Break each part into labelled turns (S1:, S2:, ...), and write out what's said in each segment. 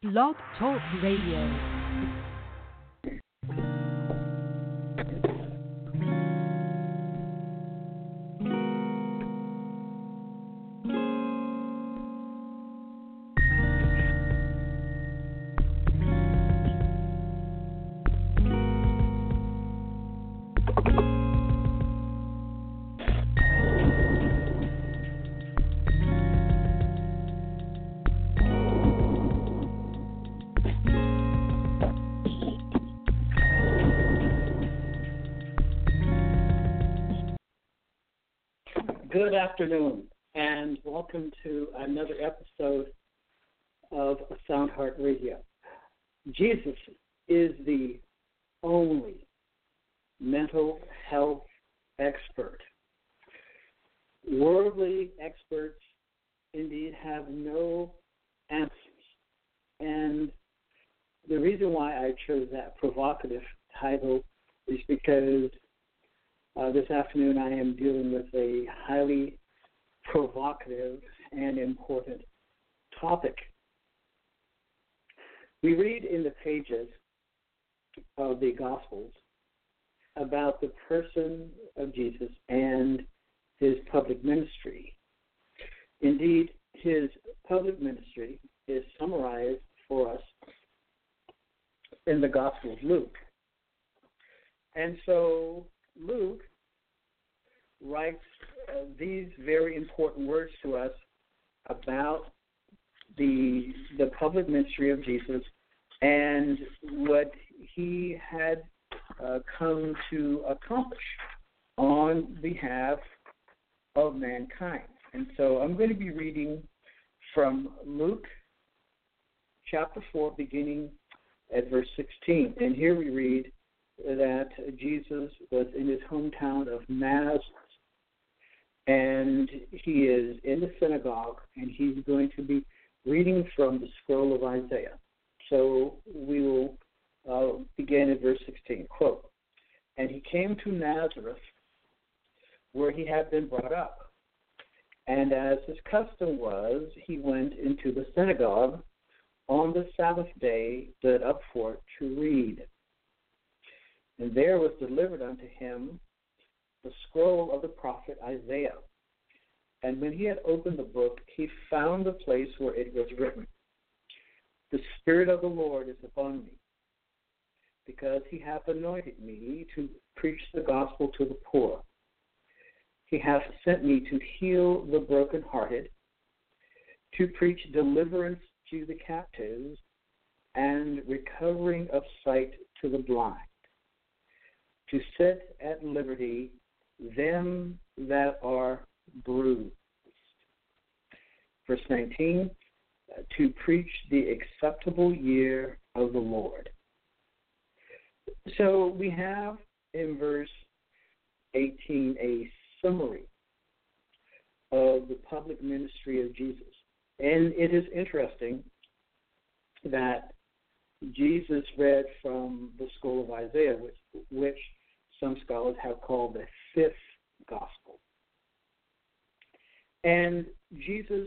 S1: Blog Talk Radio.
S2: Good afternoon, and welcome to another episode of Sound Heart Radio. Jesus is the only mental health expert. Worldly experts indeed have no answers. And the reason why I chose that provocative title is because uh, this afternoon, I am dealing with a highly provocative and important topic. We read in the pages of the Gospels about the person of Jesus and his public ministry. Indeed, his public ministry is summarized for us in the Gospel of Luke. And so Luke writes uh, these very important words to us about the the public ministry of Jesus and what he had uh, come to accomplish on behalf of mankind. And so I'm going to be reading from Luke chapter 4, beginning at verse 16. And here we read, that Jesus was in his hometown of Nazareth. And he is in the synagogue, and he's going to be reading from the scroll of Isaiah. So we will uh, begin at verse 16. Quote, And he came to Nazareth, where he had been brought up. And as his custom was, he went into the synagogue on the Sabbath day, stood up for it to read. And there was delivered unto him the scroll of the prophet Isaiah. And when he had opened the book, he found the place where it was written The Spirit of the Lord is upon me, because he hath anointed me to preach the gospel to the poor. He hath sent me to heal the brokenhearted, to preach deliverance to the captives, and recovering of sight to the blind to set at liberty them that are bruised. Verse 19, to preach the acceptable year of the Lord. So we have in verse 18 a summary of the public ministry of Jesus. And it is interesting that Jesus read from the scroll of Isaiah, which, which some scholars have called the fifth gospel. And Jesus,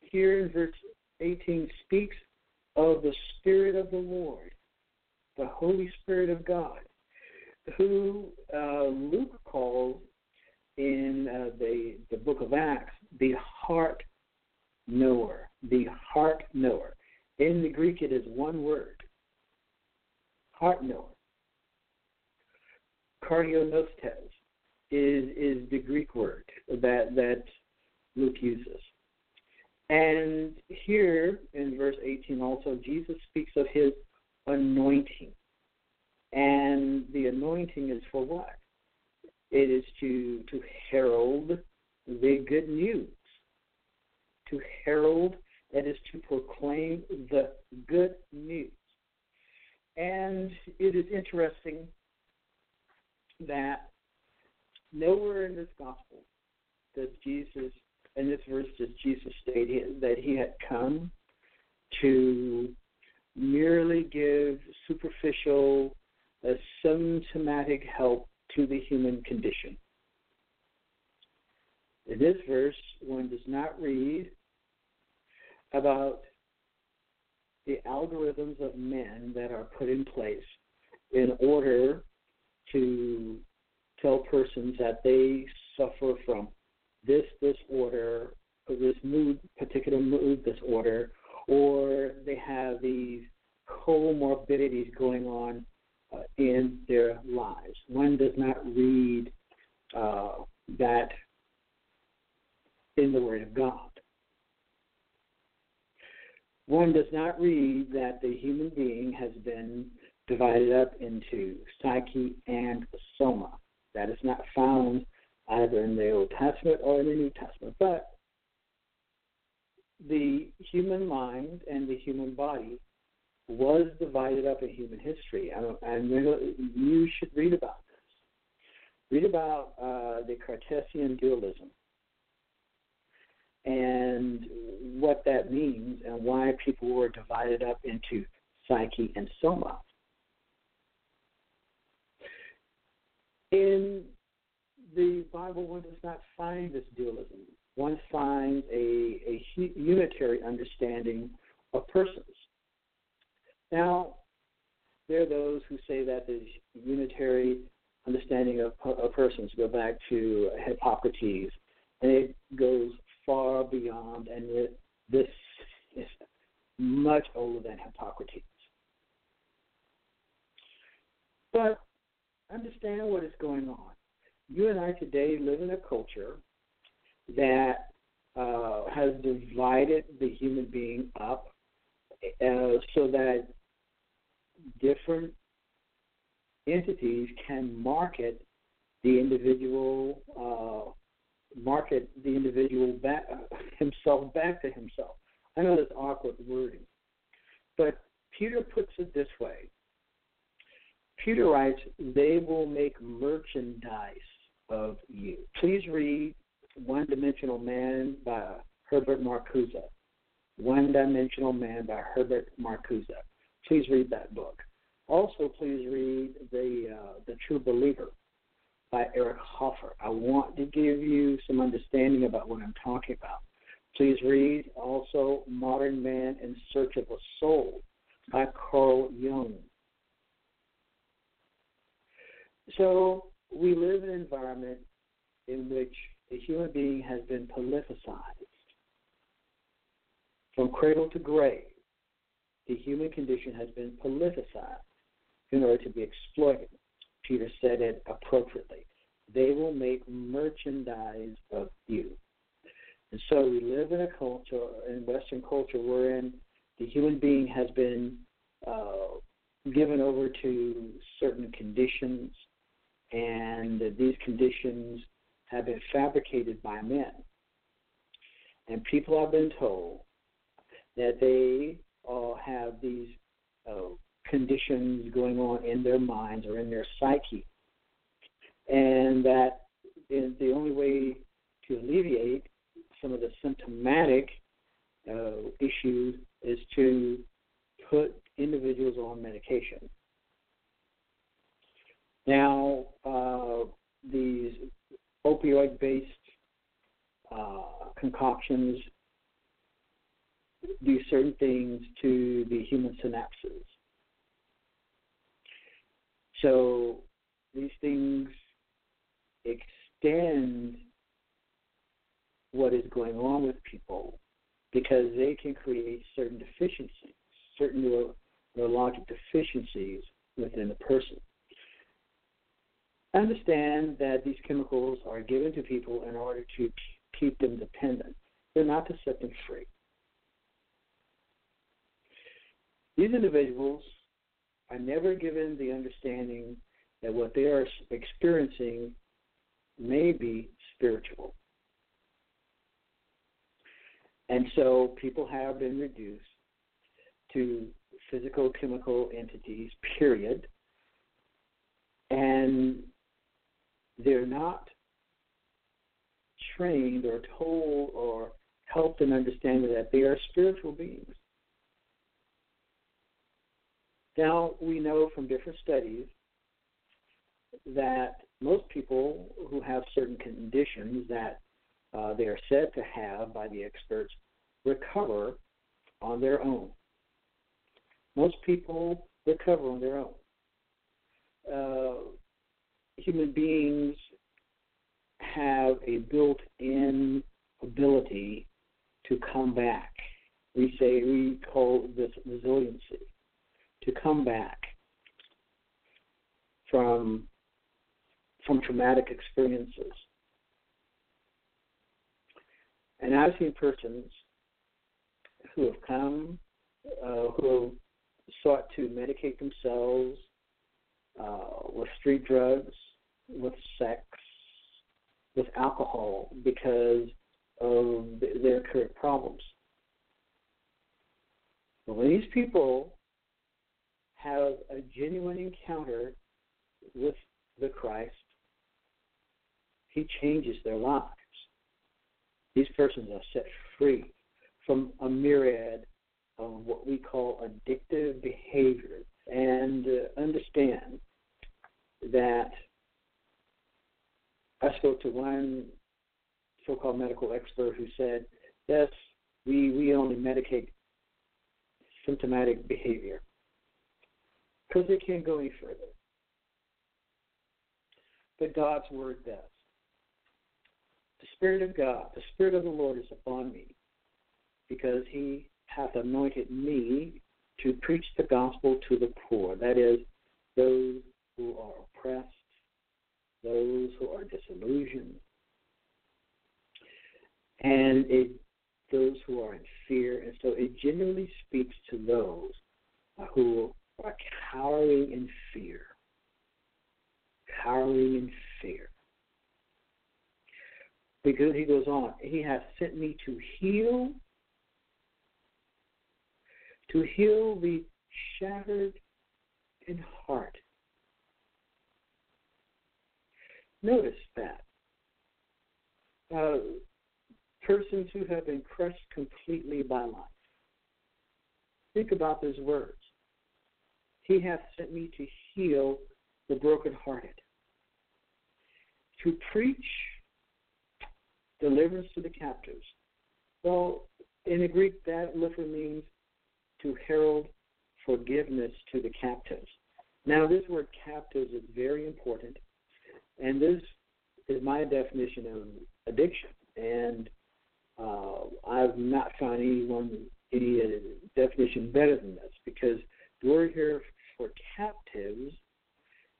S2: here in verse 18, speaks of the Spirit of the Lord, the Holy Spirit of God, who uh, Luke calls in uh, the, the book of Acts the heart knower, the heart knower. In the Greek, it is one word heart knower kardiognostes is is the Greek word that that Luke uses. And here in verse 18 also Jesus speaks of his anointing. And the anointing is for what? It is to to herald the good news. To herald that is to proclaim the good news. And it is interesting that nowhere in this gospel does Jesus, in this verse, does Jesus state that he had come to merely give superficial, symptomatic help to the human condition. In this verse, one does not read about the algorithms of men that are put in place in order to tell persons that they suffer from this disorder, or this mood, particular mood disorder, or they have these comorbidities going on uh, in their lives. One does not read uh, that in the Word of God. One does not read that the human being has been divided up into psyche and soma. That is not found either in the Old Testament or in the New Testament. But the human mind and the human body was divided up in human history. And you should read about this. Read about uh, the Cartesian dualism and what that means and why people were divided up into psyche and soma. In the Bible, one does not find this dualism. One finds a, a unitary understanding of persons. Now, there are those who say that this unitary understanding of, of persons go back to Hippocrates, and it goes far beyond, and it, this is much older than Hippocrates. But understand what is going on. You and I today live in a culture that uh, has divided the human being up uh, so that different entities can market the individual uh, market the individual back himself back to himself. I know that's awkward wording, but Peter puts it this way. Peter writes, "They will make merchandise of you." Please read "One Dimensional Man" by Herbert Marcuse. One Dimensional Man by Herbert Marcuse. Please read that book. Also, please read the uh, the True Believer by Eric Hoffer. I want to give you some understanding about what I'm talking about. Please read also Modern Man in Search of a Soul by Carl Jung. So we live in an environment in which the human being has been politicized from cradle to grave. The human condition has been politicized in order to be exploited. Peter said it appropriately. They will make merchandise of you. And so we live in a culture, in Western culture, wherein the human being has been uh, given over to certain conditions, and these conditions have been fabricated by men. And people have been told that they all have these uh, conditions going on in their minds or in their psyche, and that is the only way to alleviate some of the symptomatic uh, issues is to put individuals on medication. Now, uh, these opioid based uh, concoctions do certain things to the human synapses. So these things extend what is going on with people because they can create certain deficiencies, certain neurologic deficiencies within a person. Understand that these chemicals are given to people in order to keep them dependent. They're not to set them free. These individuals are never given the understanding that what they are experiencing may be spiritual. And so people have been reduced to physical chemical entities, period. And they're not trained or told or helped in understanding that they are spiritual beings. Now, we know from different studies that most people who have certain conditions that uh, they are said to have by the experts recover on their own. Most people recover on their own. Uh, human beings have a built in ability to come back. We say, we call this resiliency, to come back from, from traumatic experiences. And I've seen persons who have come, uh, who have sought to medicate themselves uh, with street drugs, with sex, with alcohol because of their current problems. But when these people have a genuine encounter with the Christ, He changes their lives. These persons are set free from a myriad of what we call addictive behavior and uh, understand that I spoke to one so-called medical expert who said, "Yes, we we only medicate symptomatic behavior because they can't go any further." But God's word does. The Spirit of God, the Spirit of the Lord is upon me, because He hath anointed me to preach the gospel to the poor. That is, those who are oppressed, those who are disillusioned, and it, those who are in fear. And so it generally speaks to those who are cowering in fear. Cowering in fear. Because he goes on, he has sent me to heal, to heal the shattered in heart Notice that. Uh, persons who have been crushed completely by life. Think about those words. He hath sent me to heal the brokenhearted, to preach deliverance to the captives. Well, in the Greek, that literally means to herald forgiveness to the captives. Now, this word captives is very important and this is my definition of addiction. And uh, I've not found anyone any uh, definition better than this because the word here for captives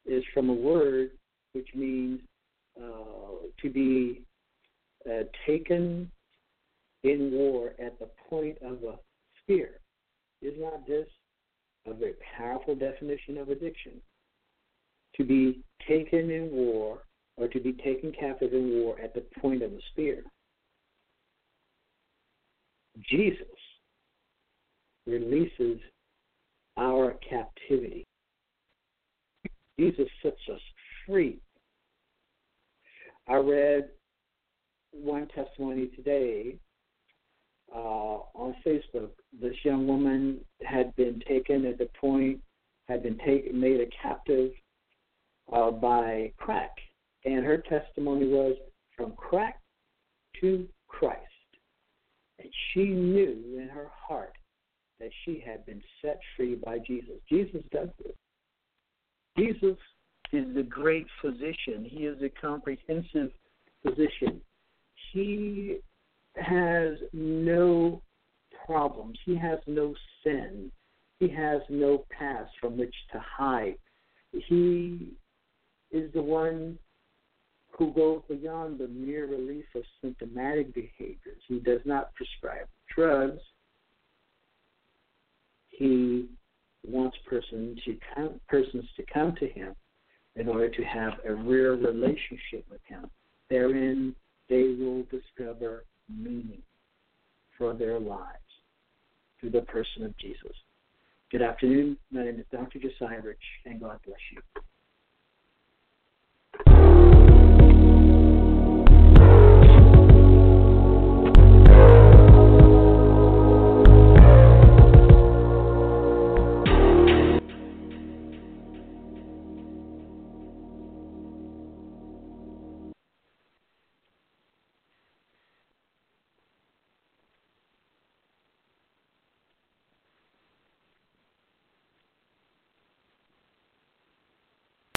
S2: is from a word which means uh, to be uh, taken in war at the point of a spear. Is not this a very powerful definition of addiction? To be taken in war or to be taken captive in war at the point of the spear. Jesus releases our captivity. Jesus sets us free. I read one testimony today uh, on Facebook. This young woman had been taken at the point, had been taken, made a captive uh, by crack. And her testimony was from crack to Christ. And she knew in her heart that she had been set free by Jesus. Jesus does this. Jesus is the great physician, He is a comprehensive physician. He has no problems, He has no sin, He has no past from which to hide. He is the one who goes beyond the mere relief of symptomatic behaviors. He does not prescribe drugs. He wants persons to come, persons to come to him in order to have a real relationship with him. Therein, they will discover meaning for their lives through the person of Jesus. Good afternoon. My name is Dr. Josiah Rich, and God bless you.